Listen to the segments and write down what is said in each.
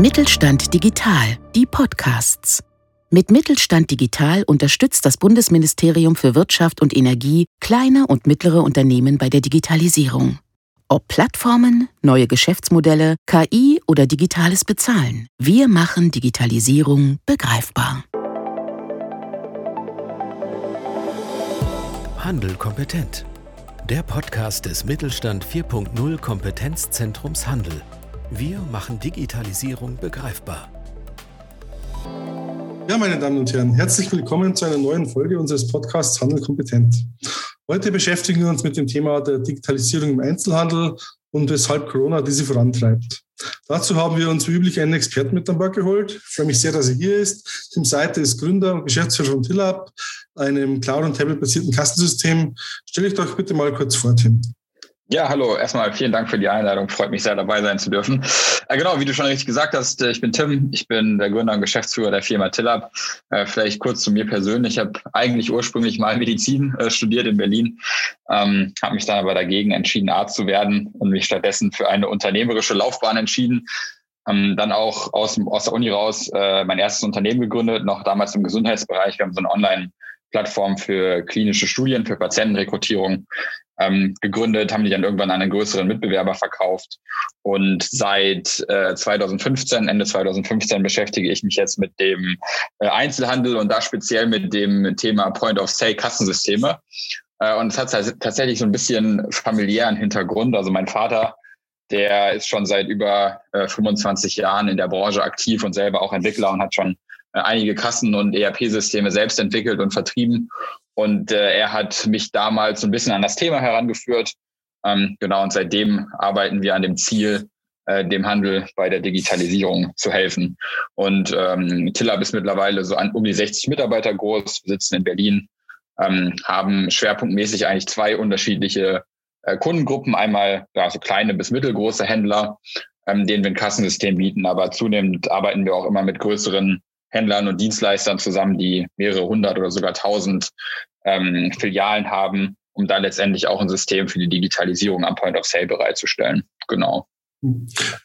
Mittelstand Digital, die Podcasts. Mit Mittelstand Digital unterstützt das Bundesministerium für Wirtschaft und Energie kleine und mittlere Unternehmen bei der Digitalisierung. Ob Plattformen, neue Geschäftsmodelle, KI oder digitales Bezahlen, wir machen Digitalisierung begreifbar. Handel kompetent. Der Podcast des Mittelstand 4.0 Kompetenzzentrums Handel. Wir machen Digitalisierung begreifbar. Ja, meine Damen und Herren, herzlich willkommen zu einer neuen Folge unseres Podcasts Handel kompetent. Heute beschäftigen wir uns mit dem Thema der Digitalisierung im Einzelhandel und weshalb Corona diese vorantreibt. Dazu haben wir uns wie üblich einen Experten mit an Bord geholt. Ich freue mich sehr, dass er hier ist. Tim Seite ist Gründer und Geschäftsführer von Tillab, einem Cloud- und Tablet-basierten Kassensystem. Stell dich doch bitte mal kurz vor, Tim. Ja, hallo. Erstmal vielen Dank für die Einladung. Freut mich sehr, dabei sein zu dürfen. Äh, genau, wie du schon richtig gesagt hast, äh, ich bin Tim. Ich bin der Gründer und Geschäftsführer der Firma Tillab. Äh, vielleicht kurz zu mir persönlich. Ich habe eigentlich ursprünglich mal Medizin äh, studiert in Berlin, ähm, habe mich dann aber dagegen entschieden, Arzt zu werden und mich stattdessen für eine unternehmerische Laufbahn entschieden. Ähm, dann auch aus, aus der Uni raus äh, mein erstes Unternehmen gegründet, noch damals im Gesundheitsbereich. Wir haben so eine Online- Plattform für klinische Studien, für Patientenrekrutierung ähm, gegründet, haben die dann irgendwann an einen größeren Mitbewerber verkauft. Und seit äh, 2015, Ende 2015 beschäftige ich mich jetzt mit dem äh, Einzelhandel und da speziell mit dem Thema Point-of-Sale-Kassensysteme. Äh, und es hat tatsächlich so ein bisschen familiären Hintergrund. Also mein Vater, der ist schon seit über äh, 25 Jahren in der Branche aktiv und selber auch Entwickler und hat schon einige Kassen- und ERP-Systeme selbst entwickelt und vertrieben. Und äh, er hat mich damals so ein bisschen an das Thema herangeführt. Ähm, genau, und seitdem arbeiten wir an dem Ziel, äh, dem Handel bei der Digitalisierung zu helfen. Und ähm, Tillab ist mittlerweile so an um die 60 Mitarbeiter groß, sitzen in Berlin, ähm, haben schwerpunktmäßig eigentlich zwei unterschiedliche äh, Kundengruppen. Einmal ja, so kleine bis mittelgroße Händler, ähm, denen wir ein Kassensystem bieten, aber zunehmend arbeiten wir auch immer mit größeren Händlern und Dienstleistern zusammen, die mehrere hundert oder sogar tausend ähm, Filialen haben, um da letztendlich auch ein System für die Digitalisierung am Point of Sale bereitzustellen. Genau.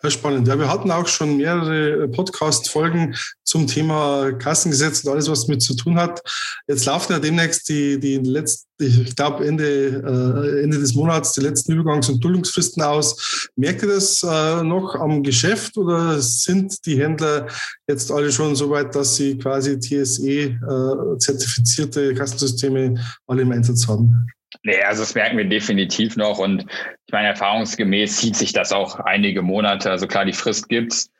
Spannend. Ja, wir hatten auch schon mehrere äh, Podcast-Folgen zum Thema Kassengesetz und alles, was damit zu tun hat. Jetzt laufen ja demnächst die, die letzten, ich glaube Ende, äh, Ende des Monats die letzten Übergangs- und Duldungsfristen aus. Merkt ihr das äh, noch am Geschäft oder sind die Händler jetzt alle schon so weit, dass sie quasi TSE-zertifizierte Kassensysteme alle im Einsatz haben? Nee, also das merken wir definitiv noch und ich meine, erfahrungsgemäß zieht sich das auch einige Monate. Also klar, die Frist gibt's.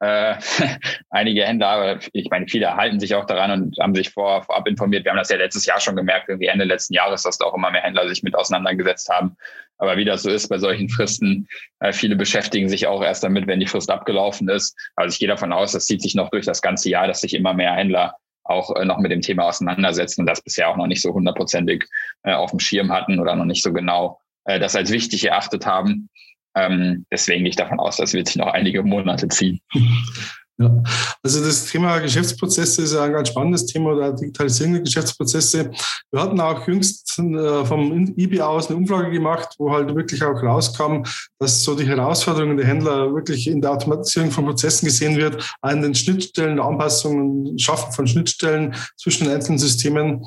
Äh, einige Händler, aber ich meine, viele halten sich auch daran und haben sich vor, vorab informiert. Wir haben das ja letztes Jahr schon gemerkt, irgendwie Ende letzten Jahres, dass da auch immer mehr Händler sich mit auseinandergesetzt haben. Aber wie das so ist bei solchen Fristen, äh, viele beschäftigen sich auch erst damit, wenn die Frist abgelaufen ist. Also ich gehe davon aus, das zieht sich noch durch das ganze Jahr, dass sich immer mehr Händler auch äh, noch mit dem Thema auseinandersetzen und das bisher auch noch nicht so hundertprozentig äh, auf dem Schirm hatten oder noch nicht so genau äh, das als wichtig erachtet haben. Ähm, deswegen gehe ich davon aus, das wird sich noch einige Monate ziehen. Ja. Also das Thema Geschäftsprozesse ist ja ein ganz spannendes Thema oder Digitalisierung der Geschäftsprozesse. Wir hatten auch jüngst äh, vom IBI aus eine Umfrage gemacht, wo halt wirklich auch rauskam, dass so die Herausforderungen der Händler wirklich in der Automatisierung von Prozessen gesehen wird, an den Schnittstellen, Anpassungen, Schaffen von Schnittstellen zwischen den einzelnen Systemen.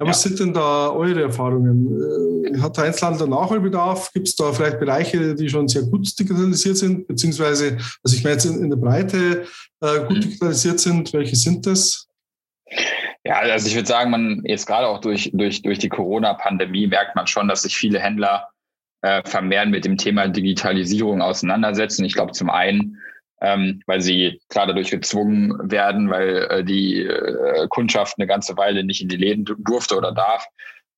Ja, was ja. sind denn da eure Erfahrungen? Äh, hat der Einzelhandel Nachholbedarf? Gibt es da vielleicht Bereiche, die schon sehr gut digitalisiert sind? Beziehungsweise, also ich meine jetzt in, in der Breite äh, gut mhm. digitalisiert sind. Welche sind das? Ja, also ich würde sagen, man jetzt gerade auch durch, durch, durch die Corona-Pandemie merkt man schon, dass sich viele Händler äh, vermehren mit dem Thema Digitalisierung auseinandersetzen. Ich glaube zum einen, ähm, weil sie klar dadurch gezwungen werden, weil äh, die äh, Kundschaft eine ganze Weile nicht in die Läden durfte oder darf.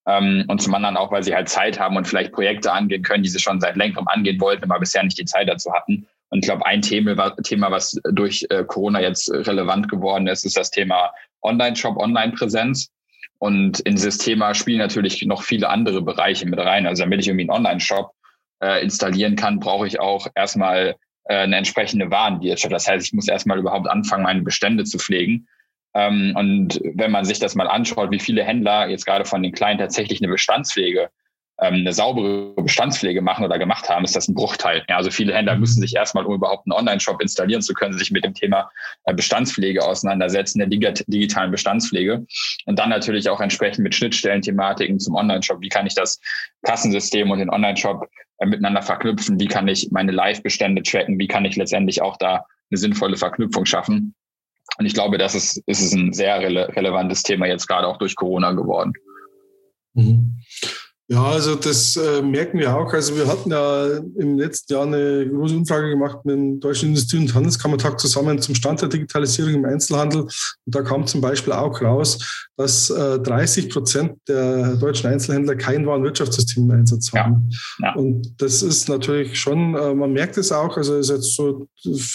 Ähm, und zum anderen auch, weil sie halt Zeit haben und vielleicht Projekte angehen können, die sie schon seit längerem angehen wollten, aber bisher nicht die Zeit dazu hatten. Und ich glaube, ein Thema, was durch äh, Corona jetzt relevant geworden ist, ist das Thema Online-Shop, Online-Präsenz. Und in dieses Thema spielen natürlich noch viele andere Bereiche mit rein. Also damit ich irgendwie einen Online-Shop äh, installieren kann, brauche ich auch erstmal äh, eine entsprechende Warenwirtschaft. Das heißt, ich muss erstmal überhaupt anfangen, meine Bestände zu pflegen. Ähm, und wenn man sich das mal anschaut, wie viele Händler jetzt gerade von den Kleinen tatsächlich eine Bestandspflege ähm, eine saubere Bestandspflege machen oder gemacht haben, ist das ein Bruchteil. Ja, also viele Händler müssen sich erstmal, um überhaupt einen Online-Shop installieren zu können, sich mit dem Thema äh, Bestandspflege auseinandersetzen, der digitalen Bestandspflege. Und dann natürlich auch entsprechend mit Schnittstellenthematiken zum Online-Shop. Wie kann ich das Kassensystem und den Online-Shop äh, miteinander verknüpfen? Wie kann ich meine Live-Bestände tracken? Wie kann ich letztendlich auch da eine sinnvolle Verknüpfung schaffen? Und ich glaube, das ist, ist ein sehr rele relevantes Thema jetzt gerade auch durch Corona geworden. Mhm. Ja, also das äh, merken wir auch. Also wir hatten ja im letzten Jahr eine große Umfrage gemacht mit dem Deutschen Industrie- und Handelskammertag zusammen zum Stand der Digitalisierung im Einzelhandel. Und da kam zum Beispiel auch raus, dass äh, 30 Prozent der deutschen Einzelhändler kein Warenwirtschaftssystem im Einsatz haben. Ja. Ja. Und das ist natürlich schon, äh, man merkt es auch, also ist jetzt so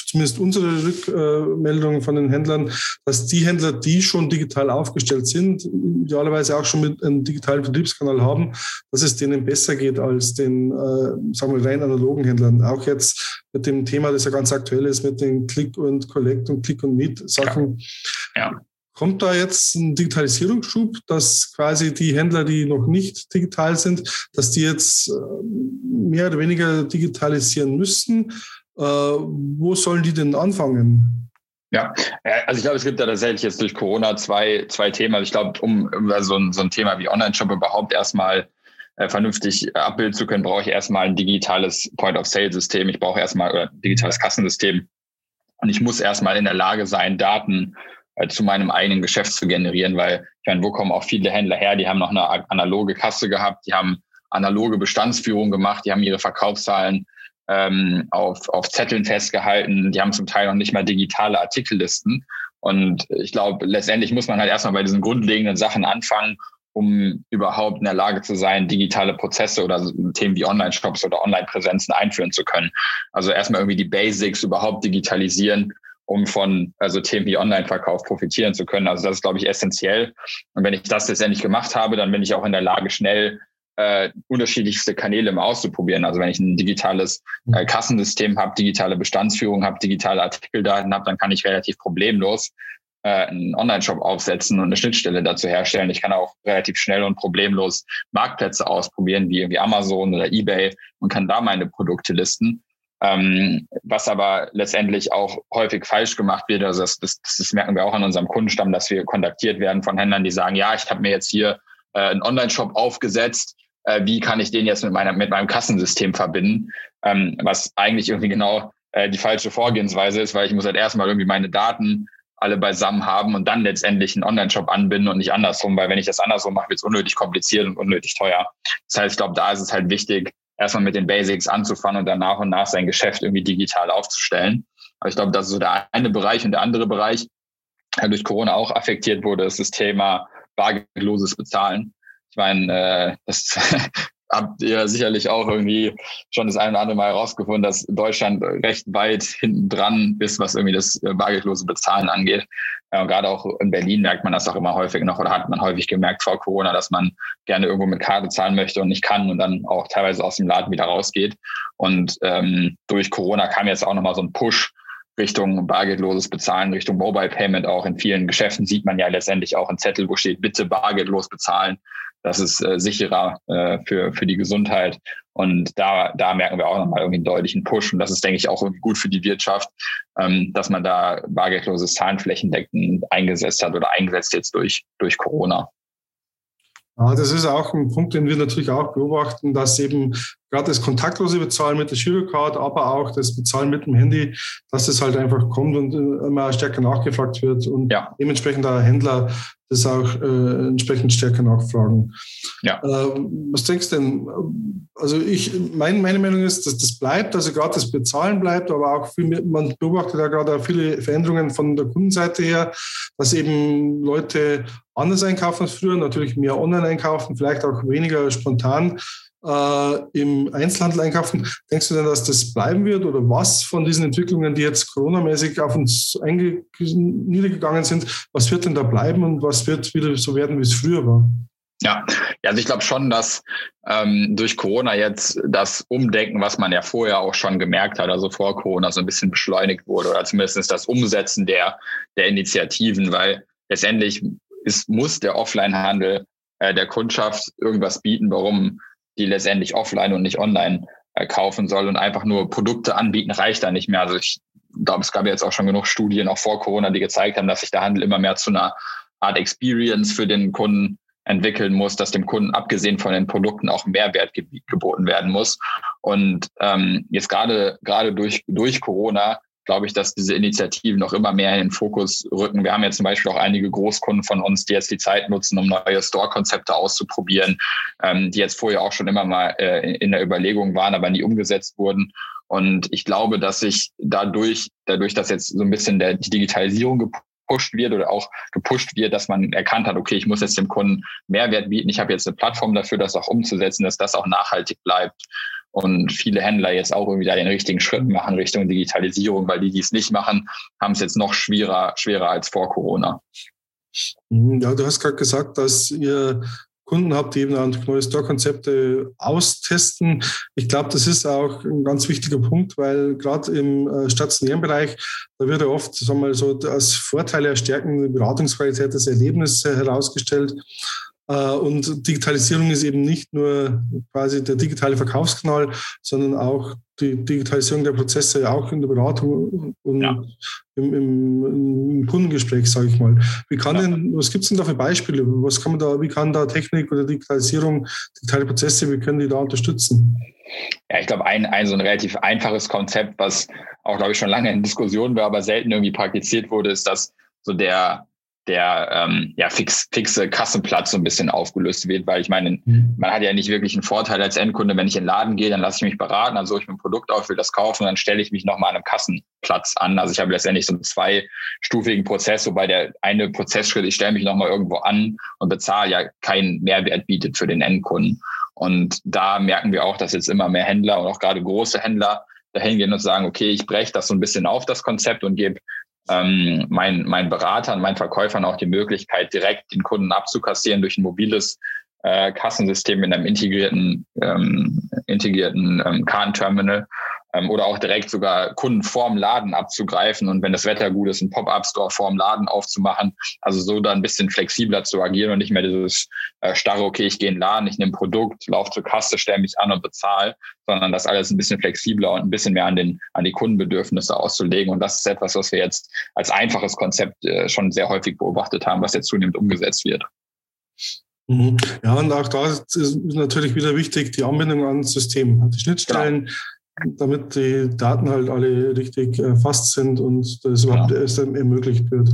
zumindest unsere Rückmeldungen von den Händlern, dass die Händler, die schon digital aufgestellt sind, idealerweise auch schon mit einem digitalen Vertriebskanal haben, dass es denen besser geht als den, äh, sagen wir, rein analogen Händlern. Auch jetzt mit dem Thema, das ja ganz aktuell ist, mit den Click und Collect und Click und Meet Sachen. Ja. ja. Kommt da jetzt ein Digitalisierungsschub, dass quasi die Händler, die noch nicht digital sind, dass die jetzt äh, mehr oder weniger digitalisieren müssen? Äh, wo sollen die denn anfangen? Ja, also ich glaube, es gibt da tatsächlich jetzt durch Corona zwei, zwei Themen. Also ich glaube, um so ein, so ein Thema wie Online-Shop überhaupt erstmal äh, vernünftig abbilden zu können, brauche ich erstmal ein digitales Point-of-Sale-System. Ich brauche erstmal ein digitales Kassensystem. Und ich muss erstmal in der Lage sein, Daten äh, zu meinem eigenen Geschäft zu generieren, weil ich meine, wo kommen auch viele Händler her? Die haben noch eine analoge Kasse gehabt, die haben analoge Bestandsführung gemacht, die haben ihre Verkaufszahlen ähm, auf, auf Zetteln festgehalten, die haben zum Teil noch nicht mal digitale Artikellisten. Und ich glaube, letztendlich muss man halt erstmal bei diesen grundlegenden Sachen anfangen um überhaupt in der Lage zu sein, digitale Prozesse oder Themen wie Online-Shops oder Online-Präsenzen einführen zu können. Also erstmal irgendwie die Basics überhaupt digitalisieren, um von also Themen wie Online-Verkauf profitieren zu können. Also das ist, glaube ich, essentiell. Und wenn ich das letztendlich gemacht habe, dann bin ich auch in der Lage, schnell äh, unterschiedlichste Kanäle mal auszuprobieren. Also wenn ich ein digitales äh, Kassensystem habe, digitale Bestandsführung habe, digitale Artikeldaten habe, dann kann ich relativ problemlos einen Online-Shop aufsetzen und eine Schnittstelle dazu herstellen. Ich kann auch relativ schnell und problemlos Marktplätze ausprobieren, wie irgendwie Amazon oder eBay und kann da meine Produkte listen. Ähm, was aber letztendlich auch häufig falsch gemacht wird. Also das, das, das merken wir auch an unserem Kundenstamm, dass wir kontaktiert werden von Händlern, die sagen, ja, ich habe mir jetzt hier äh, einen Online-Shop aufgesetzt. Äh, wie kann ich den jetzt mit, meiner, mit meinem Kassensystem verbinden? Ähm, was eigentlich irgendwie genau äh, die falsche Vorgehensweise ist, weil ich muss halt erstmal irgendwie meine Daten alle beisammen haben und dann letztendlich einen Online-Shop anbinden und nicht andersrum, weil wenn ich das andersrum mache, wird es unnötig kompliziert und unnötig teuer. Das heißt, ich glaube, da ist es halt wichtig, erstmal mit den Basics anzufangen und dann nach und nach sein Geschäft irgendwie digital aufzustellen. Aber ich glaube, das ist so der eine Bereich und der andere Bereich, der durch Corona auch affektiert wurde, ist das Thema bargeldloses Bezahlen. Ich meine, äh, das habt ihr sicherlich auch irgendwie schon das eine oder andere Mal herausgefunden, dass Deutschland recht weit hinten dran ist, was irgendwie das äh, bargeldlose Bezahlen angeht. Und gerade auch in Berlin merkt man das auch immer häufig noch oder hat man häufig gemerkt vor Corona, dass man gerne irgendwo mit Karte zahlen möchte und nicht kann und dann auch teilweise aus dem Laden wieder rausgeht. Und ähm, durch Corona kam jetzt auch nochmal so ein Push Richtung bargeldloses Bezahlen, Richtung Mobile Payment auch. In vielen Geschäften sieht man ja letztendlich auch ein Zettel, wo steht, bitte bargeldlos bezahlen. Das ist äh, sicherer äh, für, für die Gesundheit. Und da, da merken wir auch nochmal irgendwie einen deutlichen Push. Und das ist, denke ich, auch gut für die Wirtschaft, ähm, dass man da bargeldloses Zahlen flächendeckend eingesetzt hat oder eingesetzt jetzt durch, durch Corona. Das ist auch ein Punkt, den wir natürlich auch beobachten, dass eben gerade das kontaktlose Bezahlen mit der Girocard, aber auch das Bezahlen mit dem Handy, dass es halt einfach kommt und immer stärker nachgefragt wird und ja. dementsprechend der Händler das auch äh, entsprechend stärker nachfragen. Ja. Äh, was denkst du denn? Also ich, mein, meine Meinung ist, dass das bleibt, also gerade das Bezahlen bleibt, aber auch viel, man beobachtet ja gerade viele Veränderungen von der Kundenseite her, dass eben Leute anders einkaufen als früher, natürlich mehr online einkaufen, vielleicht auch weniger spontan äh, im Einzelhandel einkaufen. Denkst du denn, dass das bleiben wird oder was von diesen Entwicklungen, die jetzt coronamäßig auf uns niedergegangen sind, was wird denn da bleiben und was wird wieder so werden, wie es früher war? Ja, also ich glaube schon, dass ähm, durch Corona jetzt das Umdenken, was man ja vorher auch schon gemerkt hat, also vor Corona so ein bisschen beschleunigt wurde oder zumindest das Umsetzen der, der Initiativen, weil letztendlich ist, muss der Offline-Handel äh, der Kundschaft irgendwas bieten, warum die letztendlich offline und nicht online äh, kaufen soll und einfach nur Produkte anbieten, reicht da nicht mehr. Also ich glaube, es gab jetzt auch schon genug Studien, auch vor Corona, die gezeigt haben, dass sich der Handel immer mehr zu einer Art Experience für den Kunden entwickeln muss, dass dem Kunden abgesehen von den Produkten auch Mehrwert ge geboten werden muss. Und ähm, jetzt gerade gerade durch durch Corona glaube ich, dass diese Initiativen noch immer mehr in den Fokus rücken. Wir haben jetzt zum Beispiel auch einige Großkunden von uns, die jetzt die Zeit nutzen, um neue Store-Konzepte auszuprobieren, ähm, die jetzt vorher auch schon immer mal äh, in der Überlegung waren, aber nie umgesetzt wurden. Und ich glaube, dass sich dadurch, dadurch, dass jetzt so ein bisschen der, die Digitalisierung gepusht wird oder auch gepusht wird, dass man erkannt hat, okay, ich muss jetzt dem Kunden Mehrwert bieten, ich habe jetzt eine Plattform dafür, das auch umzusetzen, dass das auch nachhaltig bleibt. Und viele Händler jetzt auch irgendwie da den richtigen Schritt machen Richtung Digitalisierung, weil die, die es nicht machen, haben es jetzt noch schwerer, schwerer als vor Corona. Mhm, ja, du hast gerade gesagt, dass ihr Kunden habt, die eben auch neue Store-Konzepte austesten. Ich glaube, das ist auch ein ganz wichtiger Punkt, weil gerade im äh, stationären Bereich, da wird ja oft sagen wir mal, so als Vorteile die Beratungsqualität des Erlebnisses herausgestellt. Äh, und Digitalisierung ist eben nicht nur quasi der digitale Verkaufskanal, sondern auch die Digitalisierung der Prozesse, auch in der Beratung und ja. im, im, im, Kundengespräch, sage ich mal. Wie kann ja. denn, was gibt es denn da für Beispiele? Was kann man da, wie kann da Technik oder Digitalisierung, digitale Prozesse, wie können die da unterstützen? Ja, ich glaube, ein, ein so ein relativ einfaches Konzept, was auch, glaube ich, schon lange in Diskussion war, aber selten irgendwie praktiziert wurde, ist, dass so der der ähm, ja, fix, fixe Kassenplatz so ein bisschen aufgelöst wird, weil ich meine, mhm. man hat ja nicht wirklich einen Vorteil als Endkunde, wenn ich in den Laden gehe, dann lasse ich mich beraten, dann suche ich mir ein Produkt auf, will das kaufen und dann stelle ich mich nochmal an einem Kassenplatz an. Also ich habe letztendlich so einen zweistufigen Prozess, wobei der eine Prozessschritt, ich stelle mich nochmal irgendwo an und bezahle, ja keinen Mehrwert bietet für den Endkunden. Und da merken wir auch, dass jetzt immer mehr Händler und auch gerade große Händler dahin gehen und sagen, okay, ich breche das so ein bisschen auf, das Konzept, und gebe ähm, mein, mein Beratern, meinen Verkäufern auch die Möglichkeit, direkt den Kunden abzukassieren durch ein mobiles äh, Kassensystem in einem integrierten, ähm, integrierten ähm, Kartenterminal ähm, oder auch direkt sogar Kunden vorm Laden abzugreifen und wenn das Wetter gut ist, einen Pop-up-Store vorm Laden aufzumachen. Also so da ein bisschen flexibler zu agieren und nicht mehr dieses äh, starre, okay, ich gehe in den Laden, ich nehme ein Produkt, laufe zur Kasse, stelle mich an und bezahle, sondern das alles ein bisschen flexibler und ein bisschen mehr an, den, an die Kundenbedürfnisse auszulegen. Und das ist etwas, was wir jetzt als einfaches Konzept äh, schon sehr häufig beobachtet haben, was jetzt zunehmend umgesetzt wird. Mhm. Ja, und auch da ist natürlich wieder wichtig, die Anbindung ans System. Die Schnittstellen, genau damit die Daten halt alle richtig erfasst sind und das überhaupt genau. erst ermöglicht wird.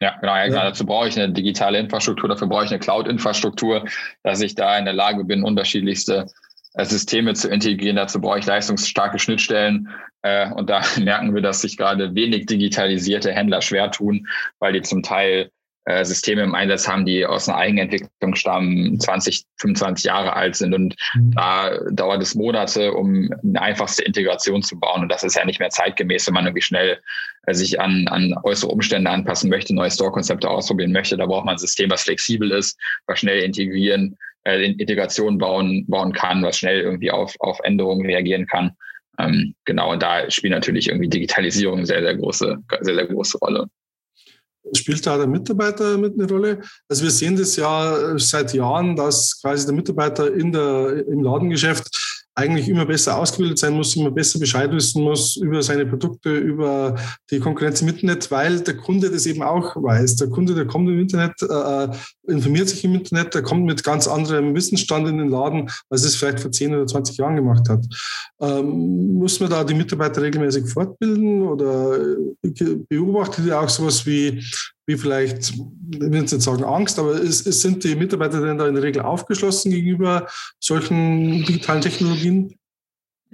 Ja, genau. Ja, ja. Dazu brauche ich eine digitale Infrastruktur, dafür brauche ich eine Cloud-Infrastruktur, dass ich da in der Lage bin, unterschiedlichste äh, Systeme zu integrieren. Dazu brauche ich leistungsstarke Schnittstellen. Äh, und da merken wir, dass sich gerade wenig digitalisierte Händler schwer tun, weil die zum Teil äh, Systeme im Einsatz haben, die aus einer Eigenentwicklung stammen, 20, 25 Jahre alt sind. Und mhm. da dauert es Monate, um eine einfachste Integration zu bauen. Und das ist ja nicht mehr zeitgemäß, wenn man irgendwie schnell äh, sich an, an äußere Umstände anpassen möchte, neue Store-Konzepte ausprobieren möchte. Da braucht man ein System, was flexibel ist, was schnell integrieren, äh, Integration bauen, bauen kann, was schnell irgendwie auf, auf Änderungen reagieren kann. Ähm, genau, und da spielt natürlich irgendwie Digitalisierung eine sehr, sehr große, sehr, sehr große Rolle. Spielt da der Mitarbeiter mit eine Rolle? Also wir sehen das ja seit Jahren, dass quasi der Mitarbeiter in der, im Ladengeschäft eigentlich immer besser ausgebildet sein muss, immer besser Bescheid wissen muss über seine Produkte, über die Konkurrenz im Internet, weil der Kunde das eben auch weiß. Der Kunde, der kommt im Internet, äh, informiert sich im Internet, der kommt mit ganz anderem Wissensstand in den Laden, als es vielleicht vor 10 oder 20 Jahren gemacht hat. Ähm, muss man da die Mitarbeiter regelmäßig fortbilden oder beobachtet ihr auch sowas wie wie vielleicht, ich will jetzt nicht sagen Angst, aber ist, ist, sind die Mitarbeiter denn da in der Regel aufgeschlossen gegenüber solchen digitalen Technologien?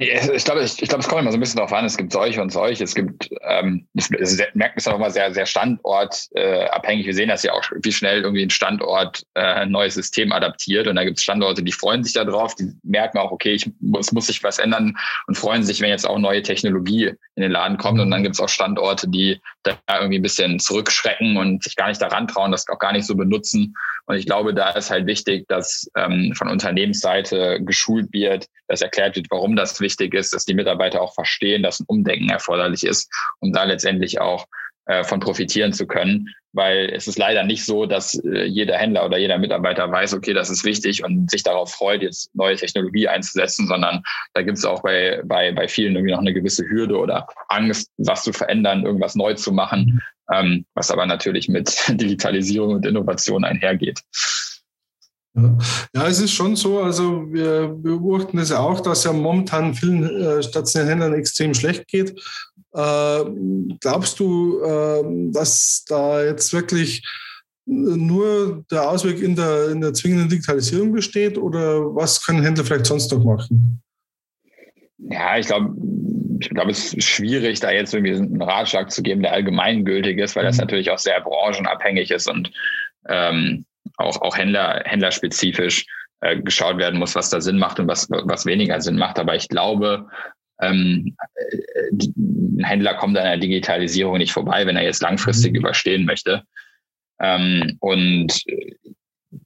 Ich glaube, ich, ich glaube, es kommt immer so ein bisschen darauf an. Es gibt solche und solche. Es gibt, ähm, es, es merkt es auch immer sehr, sehr standortabhängig. Äh, Wir sehen das ja auch, wie schnell irgendwie ein Standort äh, ein neues System adaptiert. Und da gibt es Standorte, die freuen sich darauf, die merken auch, okay, ich, es muss sich was ändern und freuen sich, wenn jetzt auch neue Technologie in den Laden kommt. Und dann gibt es auch Standorte, die da irgendwie ein bisschen zurückschrecken und sich gar nicht daran trauen, das auch gar nicht so benutzen. Und ich glaube, da ist halt wichtig, dass ähm, von Unternehmensseite geschult wird, dass erklärt wird, warum das wichtig ist, dass die Mitarbeiter auch verstehen, dass ein Umdenken erforderlich ist, um da letztendlich auch äh, von profitieren zu können. weil es ist leider nicht so, dass äh, jeder Händler oder jeder Mitarbeiter weiß, okay, das ist wichtig und sich darauf freut, jetzt neue Technologie einzusetzen, sondern da gibt es auch bei, bei, bei vielen irgendwie noch eine gewisse Hürde oder Angst, was zu verändern, irgendwas neu zu machen, ähm, was aber natürlich mit Digitalisierung und Innovation einhergeht. Ja. es ist schon so, also wir beobachten es ja auch, dass ja momentan vielen äh, stationären Händlern extrem schlecht geht. Äh, glaubst du, äh, dass da jetzt wirklich nur der Ausweg in der, in der zwingenden Digitalisierung besteht oder was können Händler vielleicht sonst noch machen? Ja, ich glaube, ich glaube, es ist schwierig, da jetzt irgendwie einen Ratschlag zu geben, der allgemeingültig ist, weil das mhm. natürlich auch sehr branchenabhängig ist und ähm, auch, auch Händler, händlerspezifisch äh, geschaut werden muss, was da Sinn macht und was, was weniger Sinn macht. Aber ich glaube, ähm, die, ein Händler kommt an der Digitalisierung nicht vorbei, wenn er jetzt langfristig mhm. überstehen möchte. Ähm, und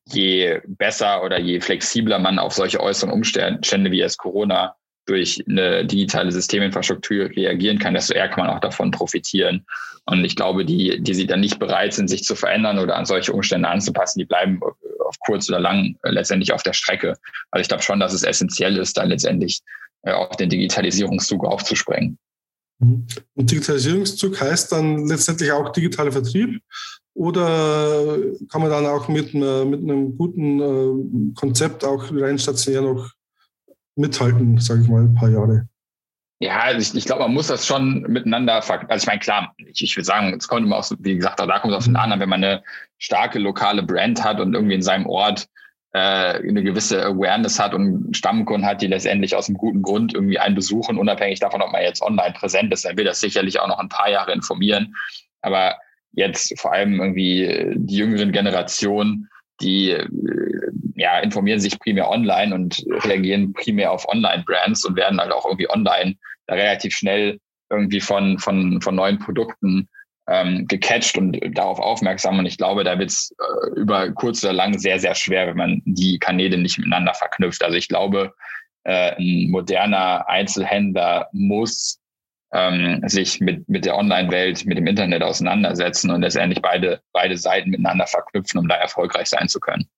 je besser oder je flexibler man auf solche äußeren Umstände wie es Corona durch eine digitale Systeminfrastruktur reagieren kann, desto eher kann man auch davon profitieren. Und ich glaube, die, die sie dann nicht bereit sind, sich zu verändern oder an solche Umstände anzupassen, die bleiben auf kurz oder lang letztendlich auf der Strecke. Also ich glaube schon, dass es essentiell ist, dann letztendlich äh, auf den Digitalisierungszug aufzuspringen. Mhm. Und Digitalisierungszug heißt dann letztendlich auch digitaler Vertrieb oder kann man dann auch mit, mit einem guten äh, Konzept auch rein stationär noch mithalten, sage ich mal, ein paar Jahre. Ja, also ich, ich glaube, man muss das schon miteinander, also ich meine, klar, ich, ich würde sagen, es kommt immer aus, wie gesagt, da kommt es auf den anderen, wenn man eine starke lokale Brand hat und irgendwie in seinem Ort äh, eine gewisse Awareness hat und Stammkunden hat, die letztendlich aus einem guten Grund irgendwie einen besuchen, unabhängig davon, ob man jetzt online präsent ist, dann will das sicherlich auch noch ein paar Jahre informieren. Aber jetzt vor allem irgendwie die jüngeren Generationen, die äh, ja, informieren sich primär online und reagieren primär auf Online-Brands und werden halt auch irgendwie online da relativ schnell irgendwie von, von, von neuen Produkten ähm, gecatcht und darauf aufmerksam. Und ich glaube, da wird es äh, über kurz oder lang sehr, sehr schwer, wenn man die Kanäle nicht miteinander verknüpft. Also ich glaube, äh, ein moderner Einzelhändler muss ähm, sich mit, mit der Online-Welt, mit dem Internet auseinandersetzen und letztendlich beide, beide Seiten miteinander verknüpfen, um da erfolgreich sein zu können.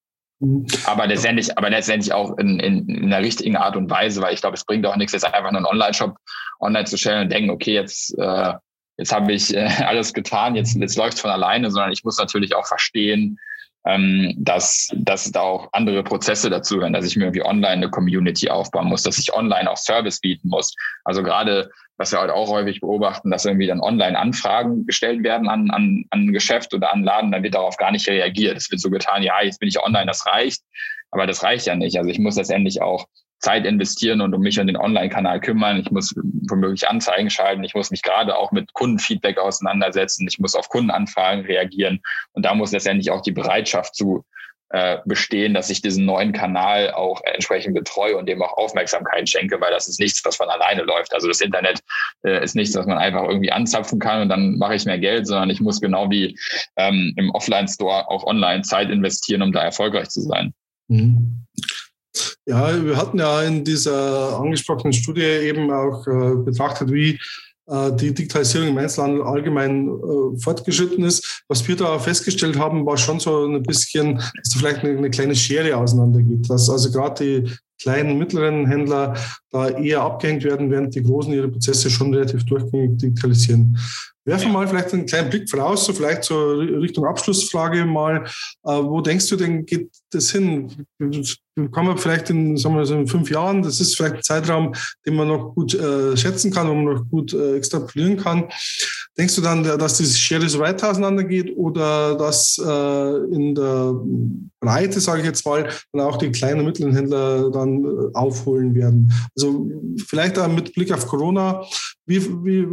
Mhm. Aber letztendlich, aber letztendlich auch in, in, in einer richtigen Art und Weise, weil ich glaube, es bringt auch nichts, jetzt einfach nur einen Online-Shop online zu stellen und denken, okay, jetzt, äh, jetzt habe ich äh, alles getan, jetzt, jetzt läuft es von alleine, sondern ich muss natürlich auch verstehen, ähm, dass, dass da auch andere Prozesse dazu gehören, dass ich mir irgendwie online eine Community aufbauen muss, dass ich online auch Service bieten muss. Also gerade, was wir halt auch häufig beobachten, dass irgendwie dann online Anfragen gestellt werden an, an, an ein Geschäft oder an Laden, dann wird darauf gar nicht reagiert. Es wird so getan, ja, jetzt bin ich online, das reicht. Aber das reicht ja nicht. Also ich muss letztendlich auch Zeit investieren und um mich um den Online-Kanal kümmern. Ich muss womöglich Anzeigen schalten. Ich muss mich gerade auch mit Kundenfeedback auseinandersetzen. Ich muss auf Kundenanfragen reagieren. Und da muss letztendlich auch die Bereitschaft zu äh, bestehen, dass ich diesen neuen Kanal auch entsprechend betreue und dem auch Aufmerksamkeit schenke, weil das ist nichts, was von alleine läuft. Also das Internet äh, ist nichts, was man einfach irgendwie anzapfen kann und dann mache ich mehr Geld, sondern ich muss genau wie ähm, im Offline-Store auch online Zeit investieren, um da erfolgreich zu sein. Mhm. Ja, wir hatten ja in dieser angesprochenen Studie eben auch äh, betrachtet, wie äh, die Digitalisierung im Einzelhandel allgemein äh, fortgeschritten ist. Was wir da festgestellt haben, war schon so ein bisschen, dass da vielleicht eine, eine kleine Schere auseinandergeht. Dass also gerade die kleinen, mittleren Händler da eher abgehängt werden, während die großen ihre Prozesse schon relativ durchgängig digitalisieren. Werfen wir mal vielleicht einen kleinen Blick voraus, so vielleicht zur Richtung Abschlussfrage mal. Äh, wo denkst du denn, geht das hin? Kann man vielleicht in, sagen wir so in fünf Jahren, das ist vielleicht ein Zeitraum, den man noch gut äh, schätzen kann, wo man noch gut äh, extrapolieren kann. Denkst du dann, dass diese Schere so weiter auseinandergeht oder dass äh, in der Breite, sage ich jetzt mal, dann auch die kleinen und mittleren Händler dann äh, aufholen werden? Also vielleicht auch mit Blick auf Corona, wie, wie,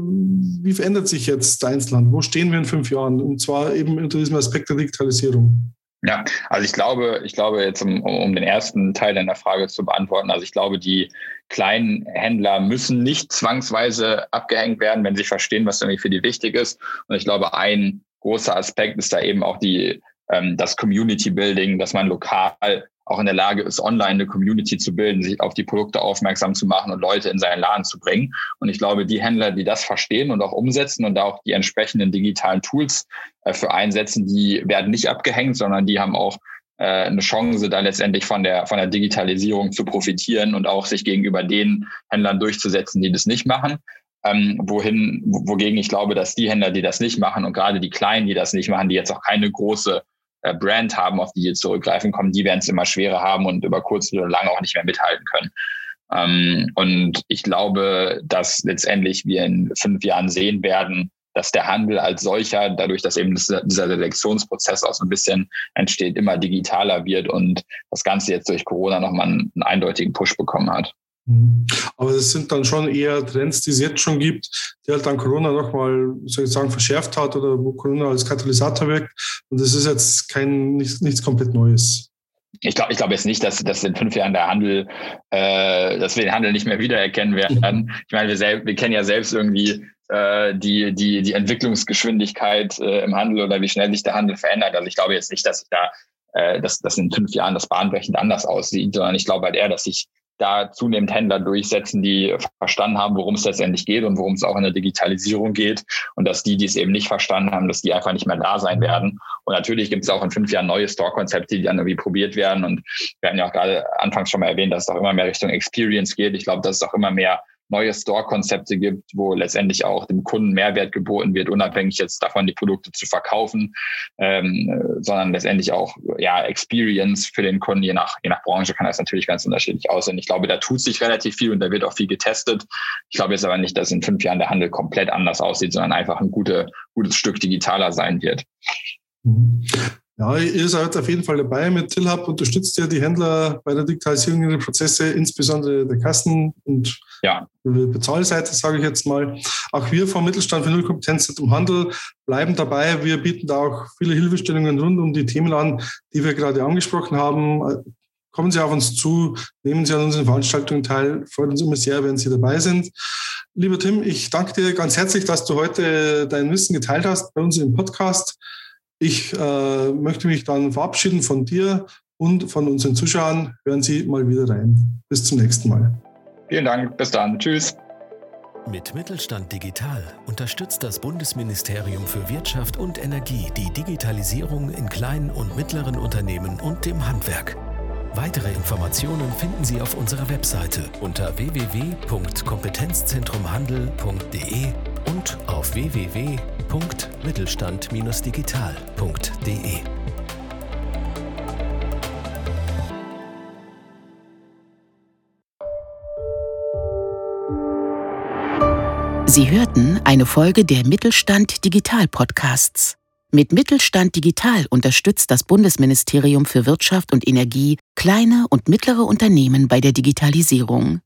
wie verändert sich jetzt der Einzelland? Wo stehen wir in fünf Jahren? Und zwar eben unter diesem Aspekt der Digitalisierung. Ja, also ich glaube, ich glaube jetzt, um, um den ersten Teil deiner Frage zu beantworten, also ich glaube, die kleinen Händler müssen nicht zwangsweise abgehängt werden, wenn sie verstehen, was irgendwie für die wichtig ist. Und ich glaube, ein großer Aspekt ist da eben auch die, ähm, das Community Building, dass man lokal auch in der Lage ist, online eine Community zu bilden, sich auf die Produkte aufmerksam zu machen und Leute in seinen Laden zu bringen. Und ich glaube, die Händler, die das verstehen und auch umsetzen und da auch die entsprechenden digitalen Tools äh, für einsetzen, die werden nicht abgehängt, sondern die haben auch äh, eine Chance, da letztendlich von der, von der Digitalisierung zu profitieren und auch sich gegenüber den Händlern durchzusetzen, die das nicht machen. Ähm, wohin, wogegen ich glaube, dass die Händler, die das nicht machen und gerade die Kleinen, die das nicht machen, die jetzt auch keine große Brand haben, auf die jetzt zurückgreifen kommen, die werden es immer schwerer haben und über kurz oder lang auch nicht mehr mithalten können. Ähm, und ich glaube, dass letztendlich wir in fünf Jahren sehen werden, dass der Handel als solcher, dadurch, dass eben dieser Selektionsprozess auch so ein bisschen entsteht, immer digitaler wird und das Ganze jetzt durch Corona nochmal einen, einen eindeutigen Push bekommen hat. Mhm. Aber das sind dann schon eher Trends, die es jetzt schon gibt, die halt dann Corona nochmal, soll ich sagen, verschärft hat oder wo Corona als Katalysator wirkt. Und das ist jetzt kein, nichts, nichts komplett Neues. Ich glaube ich glaube jetzt nicht, dass, dass in fünf Jahren der Handel, äh, dass wir den Handel nicht mehr wiedererkennen werden. Ich meine, wir, wir kennen ja selbst irgendwie äh, die, die, die Entwicklungsgeschwindigkeit äh, im Handel oder wie schnell sich der Handel verändert. Also ich glaube jetzt nicht, dass sich da, äh, dass, dass in fünf Jahren das bahnbrechend anders aussieht, sondern ich glaube halt eher, dass sich da zunehmend Händler durchsetzen, die verstanden haben, worum es letztendlich geht und worum es auch in der Digitalisierung geht. Und dass die, die es eben nicht verstanden haben, dass die einfach nicht mehr da sein werden. Und natürlich gibt es auch in fünf Jahren neue Store-Konzepte, die dann irgendwie probiert werden. Und wir hatten ja auch gerade anfangs schon mal erwähnt, dass es auch immer mehr Richtung Experience geht. Ich glaube, dass es auch immer mehr neue Store-Konzepte gibt, wo letztendlich auch dem Kunden Mehrwert geboten wird, unabhängig jetzt davon, die Produkte zu verkaufen, ähm, sondern letztendlich auch ja Experience für den Kunden. Je nach, je nach Branche kann das natürlich ganz unterschiedlich aussehen. Ich glaube, da tut sich relativ viel und da wird auch viel getestet. Ich glaube jetzt aber nicht, dass in fünf Jahren der Handel komplett anders aussieht, sondern einfach ein gute, gutes Stück digitaler sein wird. Ja, ihr seid auf jeden Fall dabei. Mit TillHub unterstützt ihr die Händler bei der Digitalisierung ihrer Prozesse, insbesondere der Kassen- und ja. Bezahlseite, sage ich jetzt mal. Auch wir vom Mittelstand für Nullkompetenzzentrum Handel bleiben dabei. Wir bieten da auch viele Hilfestellungen rund um die Themen an, die wir gerade angesprochen haben. Kommen Sie auf uns zu, nehmen Sie an unseren Veranstaltungen teil. Freut uns immer sehr, wenn Sie dabei sind. Lieber Tim, ich danke dir ganz herzlich, dass du heute dein Wissen geteilt hast bei uns im Podcast. Ich äh, möchte mich dann verabschieden von dir und von unseren Zuschauern. Hören Sie mal wieder rein. Bis zum nächsten Mal. Vielen Dank. Bis dann. Tschüss. Mit Mittelstand Digital unterstützt das Bundesministerium für Wirtschaft und Energie die Digitalisierung in kleinen und mittleren Unternehmen und dem Handwerk. Weitere Informationen finden Sie auf unserer Webseite unter www.kompetenzzentrumhandel.de und auf www.mittelstand-digital.de. Sie hörten eine Folge der Mittelstand Digital Podcasts. Mit Mittelstand Digital unterstützt das Bundesministerium für Wirtschaft und Energie kleine und mittlere Unternehmen bei der Digitalisierung.